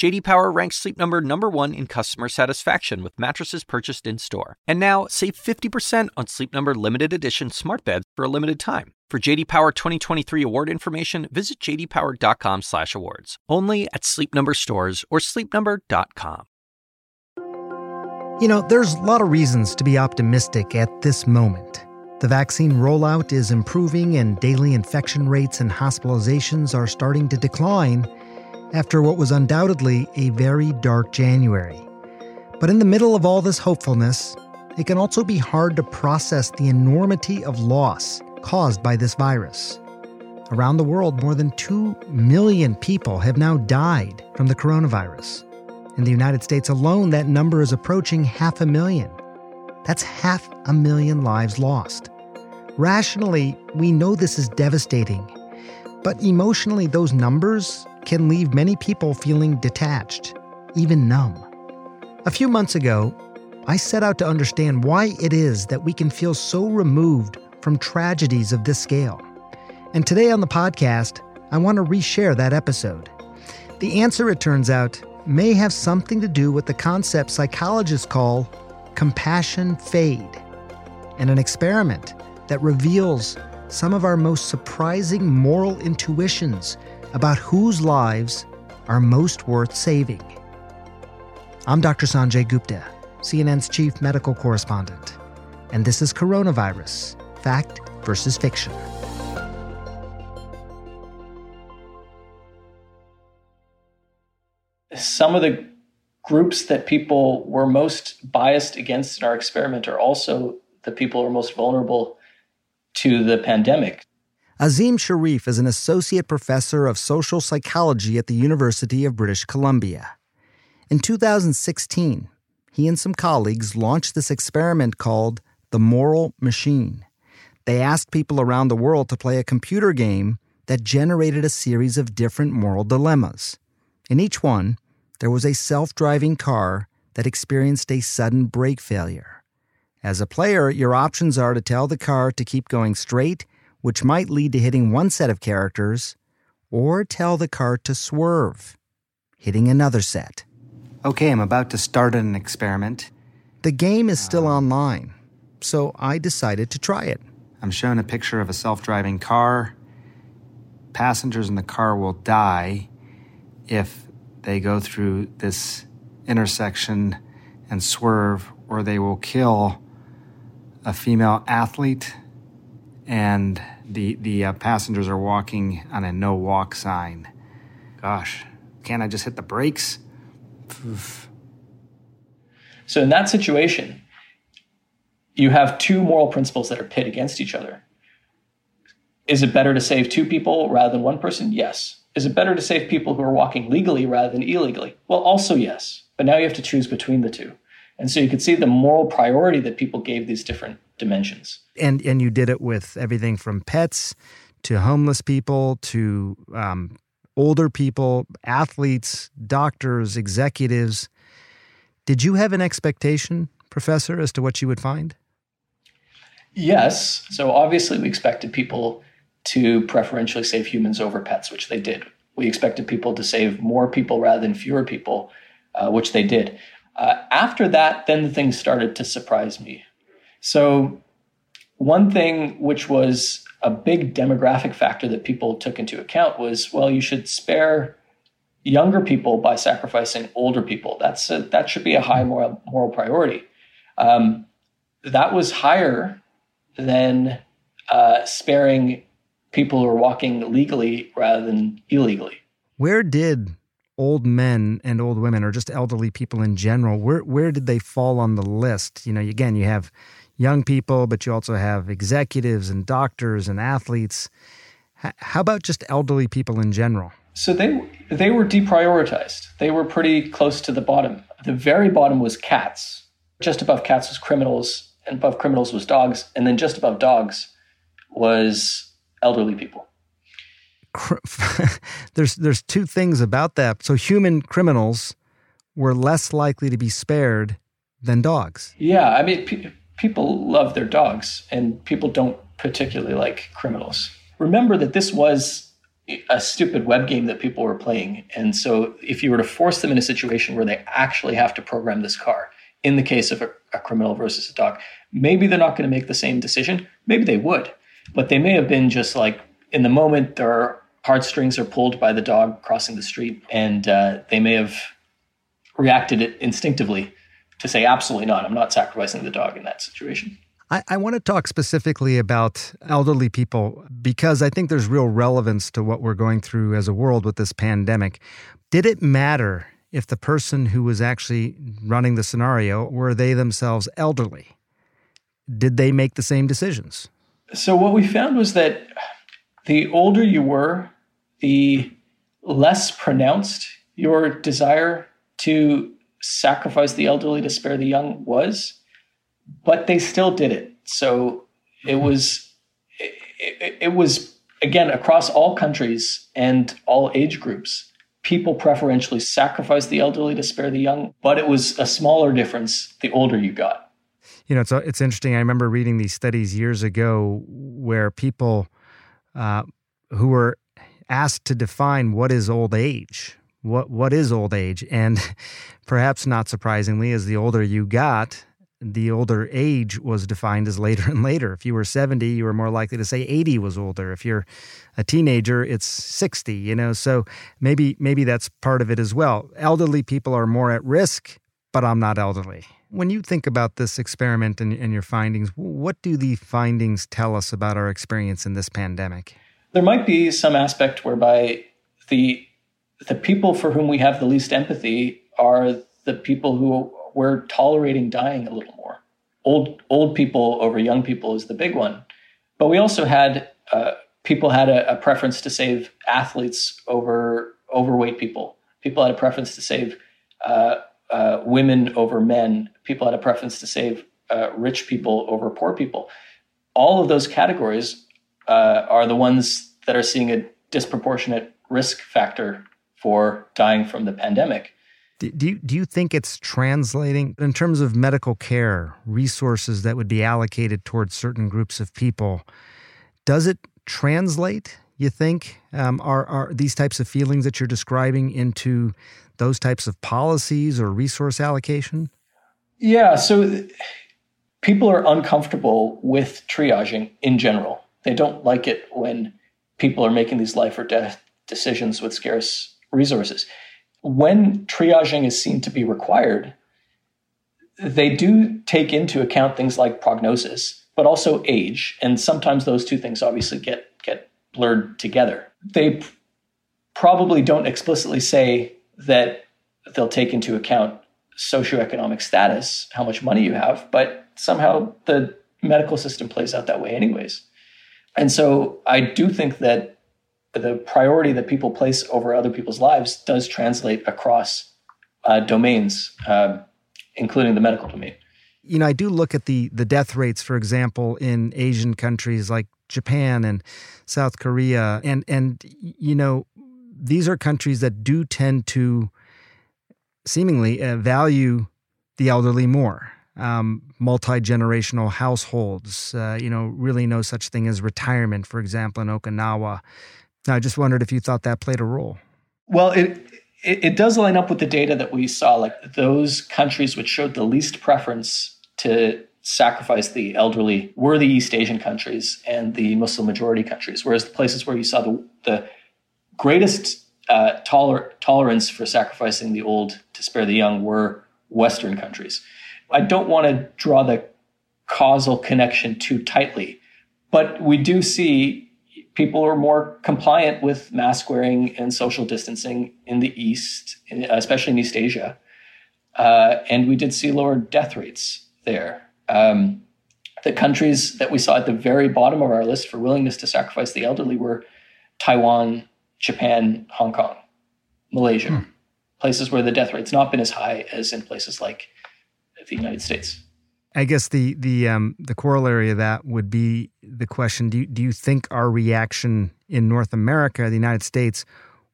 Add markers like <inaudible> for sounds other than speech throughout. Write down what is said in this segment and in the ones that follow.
JD Power ranks Sleep Number number 1 in customer satisfaction with mattresses purchased in-store. And now, save 50% on Sleep Number limited edition smart beds for a limited time. For JD Power 2023 award information, visit jdpower.com/awards. Only at Sleep Number stores or sleepnumber.com. You know, there's a lot of reasons to be optimistic at this moment. The vaccine rollout is improving and daily infection rates and hospitalizations are starting to decline after what was undoubtedly a very dark January. But in the middle of all this hopefulness, it can also be hard to process the enormity of loss caused by this virus. Around the world, more than 2 million people have now died from the coronavirus. In the United States alone, that number is approaching half a million. That's half a million lives lost. Rationally, we know this is devastating, but emotionally, those numbers can leave many people feeling detached, even numb. A few months ago, I set out to understand why it is that we can feel so removed from tragedies of this scale. And today on the podcast, I want to reshare that episode. The answer, it turns out, may have something to do with the concept psychologists call compassion fade, and an experiment that reveals some of our most surprising moral intuitions about whose lives are most worth saving. I'm Dr. Sanjay Gupta, CNN's chief medical correspondent, and this is Coronavirus Fact versus Fiction. Some of the groups that people were most biased against in our experiment are also the people who are most vulnerable to the pandemic. Azim Shariff is an associate professor of social psychology at the University of British Columbia. In 2016, he and some colleagues launched this experiment called the Moral Machine. They asked people around the world to play a computer game that generated a series of different moral dilemmas. In each one, there was a self driving car that experienced a sudden brake failure. As a player, your options are to tell the car to keep going straight, which might lead to hitting one set of characters, or tell the car to swerve, hitting another set. Okay, I'm about to start an experiment. The game is still uh. online, so I decided to try it. I'm shown a picture of a self driving car. Passengers in the car will die if they go through this intersection and swerve, or they will kill a female athlete, and the the uh, passengers are walking on a no walk sign. Gosh, can't I just hit the brakes? So in that situation, you have two moral principles that are pit against each other. Is it better to save two people rather than one person? Yes. Is it better to save people who are walking legally rather than illegally? Well, also yes. But now you have to choose between the two. And so you can see the moral priority that people gave these different dimensions. And and you did it with everything from pets to homeless people to um, older people, athletes, doctors, executives. Did you have an expectation, Professor, as to what you would find? Yes. So obviously, we expected people to preferentially save humans over pets, which they did. We expected people to save more people rather than fewer people, uh, which they did. Uh, after that, then the things started to surprise me. So, one thing which was a big demographic factor that people took into account was well, you should spare younger people by sacrificing older people. That's a, that should be a high moral, moral priority. Um, that was higher than uh, sparing people who are walking legally rather than illegally. Where did old men and old women, or just elderly people in general, where where did they fall on the list? You know, again, you have young people, but you also have executives and doctors and athletes. H- how about just elderly people in general? So they they were deprioritized. They were pretty close to the bottom. The very bottom was cats. Just above cats was criminals, and above criminals was dogs, and then just above dogs was elderly people. <laughs> there's there's two things about that. So human criminals were less likely to be spared than dogs. Yeah, I mean, people love their dogs, and people don't particularly like criminals. Remember that this was a stupid web game that people were playing, and so if you were to force them in a situation where they actually have to program this car, in the case of a, a criminal versus a dog, maybe they're not going to make the same decision. Maybe they would, but they may have been just like in the moment their heartstrings are pulled by the dog crossing the street, and uh, they may have reacted instinctively to say, absolutely not, I'm not sacrificing the dog in that situation. I, I, want to talk specifically about elderly people because I think there's real relevance to what we're going through as a world with this pandemic. Did it matter if the person who was actually running the scenario were they themselves elderly? Did they make the same decisions? So, what we found was that the older you were, the less pronounced your desire to sacrifice the elderly to spare the young was, but they still did it. So it was it, it, was again across all countries and all age groups. People preferentially sacrificed the elderly to spare the young, but it was a smaller difference the older you got. You know, it's it's interesting. I remember reading these studies years ago where people uh, who were asked to define what is old age what what is old age? And <laughs> perhaps not surprisingly as the older you got the older age was defined as later and later. If you were 70 you were more likely to say 80 was older. If you're a teenager it's 60 you know? So maybe maybe that's part of it as well. Elderly people are more at risk but i'm not elderly. When you think about this experiment and, and your findings what do the findings tell us about our experience in this pandemic? There might be some aspect whereby the the people for whom we have the least empathy are the people who we're tolerating dying a little more. Old old people over young people is the big one, but we also had uh, people had a, a, preference to save athletes over overweight people. People had a preference to save uh, uh, women over men. People had a preference to save uh, rich people over poor people. All of those categories uh, are the ones that are seeing a disproportionate risk factor for dying from the pandemic. Do, do, you, do you think it's translating in terms of medical care, resources that would be allocated towards certain groups of people? Does it translate, you think? Um, are, are these types of feelings that you're describing into those types of policies or resource allocation? Yeah, so people are uncomfortable with triaging in general. They don't like it when people are making these life or death decisions with scarce resources. When triaging is seen to be required, they do take into account things like prognosis, but also age, and sometimes those two things obviously get get blurred together. They probably don't explicitly say that they'll take into account socioeconomic status, how much money you have, but somehow the medical system plays out that way anyways. And so I do think that the priority that people place over other people's lives does translate across uh, domains, uh, including the medical domain. You know, I do look at the the death rates, for example, in Asian countries like Japan and South Korea, and and you know, these are countries that do tend to seemingly uh, value the elderly more. Um, Multi generational households, uh, you know, really no such thing as retirement, for example, in Okinawa. I just wondered if you thought that played a role. Well, it, it, it does line up with the data that we saw. Like those countries which showed the least preference to sacrifice the elderly were the East Asian countries and the Muslim majority countries, whereas the places where you saw the, the greatest uh, toler- tolerance for sacrificing the old to spare the young were Western countries. I don't want to draw the causal connection too tightly, but we do see people are more compliant with mask wearing and social distancing in the East, especially in East Asia. Uh, and we did see lower death rates there. Um, the countries that we saw at the very bottom of our list for willingness to sacrifice the elderly were Taiwan, Japan, Hong Kong, Malaysia, hmm. places where the death rate's not been as high as in places like the United States. I guess the the um, the corollary of that would be the question: Do you, do you think our reaction in North America, the United States,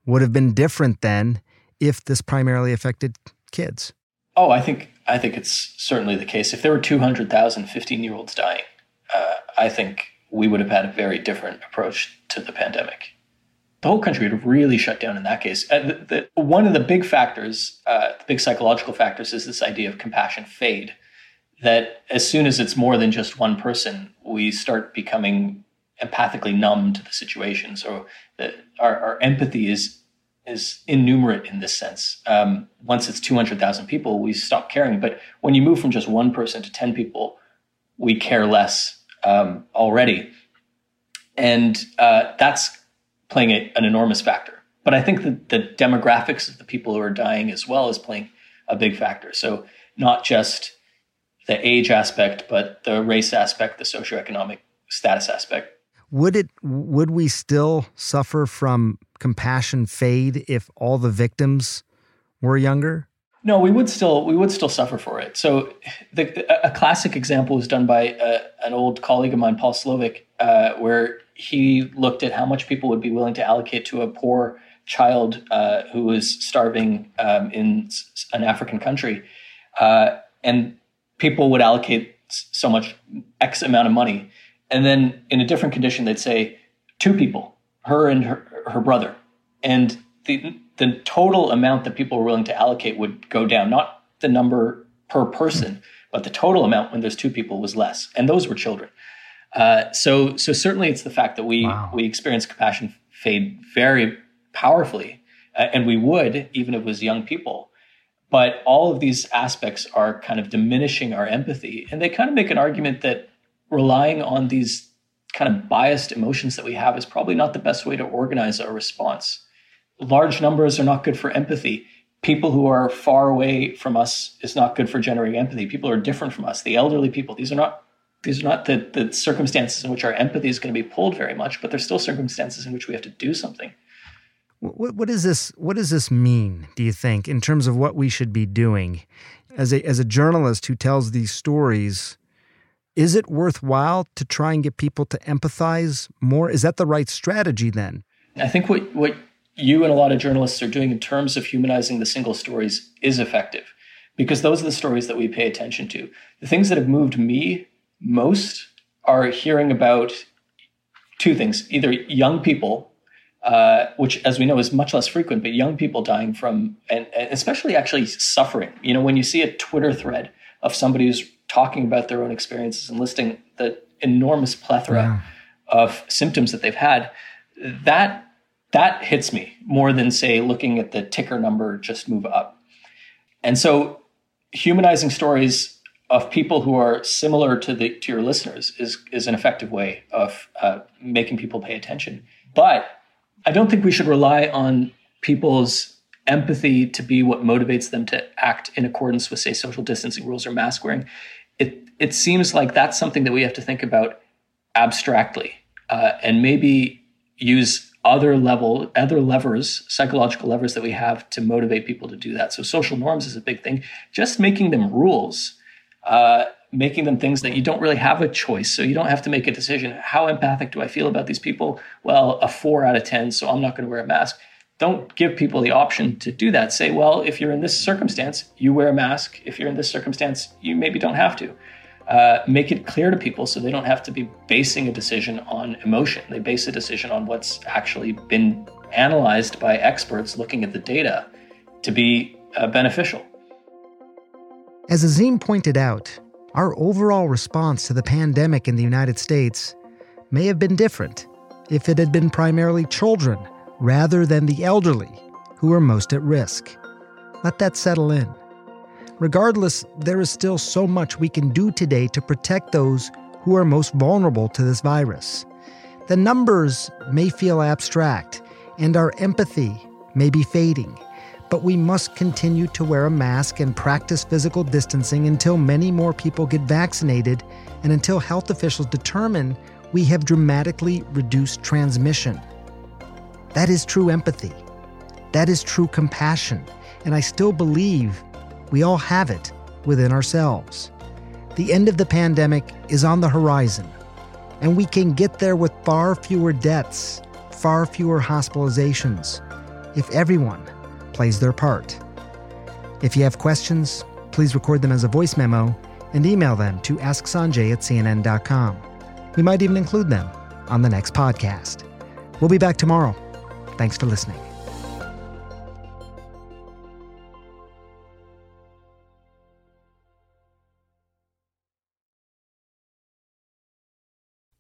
would have been different then if this primarily affected kids? Oh, I think I think it's certainly the case. If there were 200,000 15 year olds dying, uh, I think we would have had a very different approach to the pandemic. The whole country would have really shut down in that case. The, the, one of the big factors, uh, the big psychological factors, is this idea of compassion fade. That as soon as it's more than just one person, we start becoming empathically numb to the situation. So that our, our empathy is is innumerate in this sense. Um, once it's 200,000 people, we stop caring. But when you move from just one person to 10 people, we care less um, already. And uh, that's playing a, an enormous factor. But I think that the demographics of the people who are dying as well is playing a big factor. So not just the age aspect, but the race aspect, the socioeconomic status aspect. Would it would we still suffer from compassion fade if all the victims were younger? No, we would still we would still suffer for it. So, the, a classic example was done by uh, an old colleague of mine, Paul Slovic, uh, where he looked at how much people would be willing to allocate to a poor child uh, who was starving um, in an African country, uh, and people would allocate so much X amount of money, and then in a different condition, they'd say two people, her and her, her brother, and the the total amount that people were willing to allocate would go down, not the number per person, but the total amount when there's two people was less, and those were children. Uh, so, so certainly it's the fact that we wow. we experience compassion fade very powerfully, uh, and we would even if it was young people. But all of these aspects are kind of diminishing our empathy, and they kind of make an argument that relying on these kind of biased emotions that we have is probably not the best way to organize our response large numbers are not good for empathy. People who are far away from us is not good for generating empathy. People are different from us. The elderly people, these are not these are not the, the circumstances in which our empathy is going to be pulled very much, but they're still circumstances in which we have to do something. What, what does this what does this mean, do you think, in terms of what we should be doing? As a as a journalist who tells these stories, is it worthwhile to try and get people to empathize more? Is that the right strategy then? I think what, what you and a lot of journalists are doing in terms of humanizing the single stories is effective because those are the stories that we pay attention to. The things that have moved me most are hearing about two things either young people, uh, which, as we know, is much less frequent, but young people dying from, and, and especially actually suffering. You know, when you see a Twitter thread of somebody who's talking about their own experiences and listing the enormous plethora yeah. of symptoms that they've had, that that hits me more than say looking at the ticker number just move up. And so humanizing stories of people who are similar to the to your listeners is is an effective way of uh, making people pay attention. But I don't think we should rely on people's empathy to be what motivates them to act in accordance with, say, social distancing rules or mask wearing. It it seems like that's something that we have to think about abstractly uh, and maybe use other level other levers psychological levers that we have to motivate people to do that so social norms is a big thing just making them rules uh, making them things that you don't really have a choice so you don't have to make a decision. How empathic do i feel about these people? Well a four out of ten so i'm not going to wear a mask. Don't give people the option to do that. Say well if you're in this circumstance you wear a mask. If you're in this circumstance you maybe don't have to. Uh, make it clear to people so they don't have to be basing a decision on emotion. They base a decision on what's actually been analyzed by experts looking at the data to be uh, beneficial. As Azim pointed out, our overall response to the pandemic in the United States may have been different if it had been primarily children rather than the elderly who are most at risk. Let that settle in. Regardless, there is still so much we can do today to protect those who are most vulnerable to this virus. The numbers may feel abstract, and our empathy may be fading, but we must continue to wear a mask and practice physical distancing until many more people get vaccinated and until health officials determine we have dramatically reduced transmission. That is true empathy. That is true compassion. And I still believe we all have it within ourselves. The end of the pandemic is on the horizon, and we can get there with far fewer deaths, far fewer hospitalizations, if everyone plays their part. If you have questions, please record them as a voice memo and email them to asksanjay at cnn.com. We might even include them on the next podcast. We'll be back tomorrow. Thanks for listening.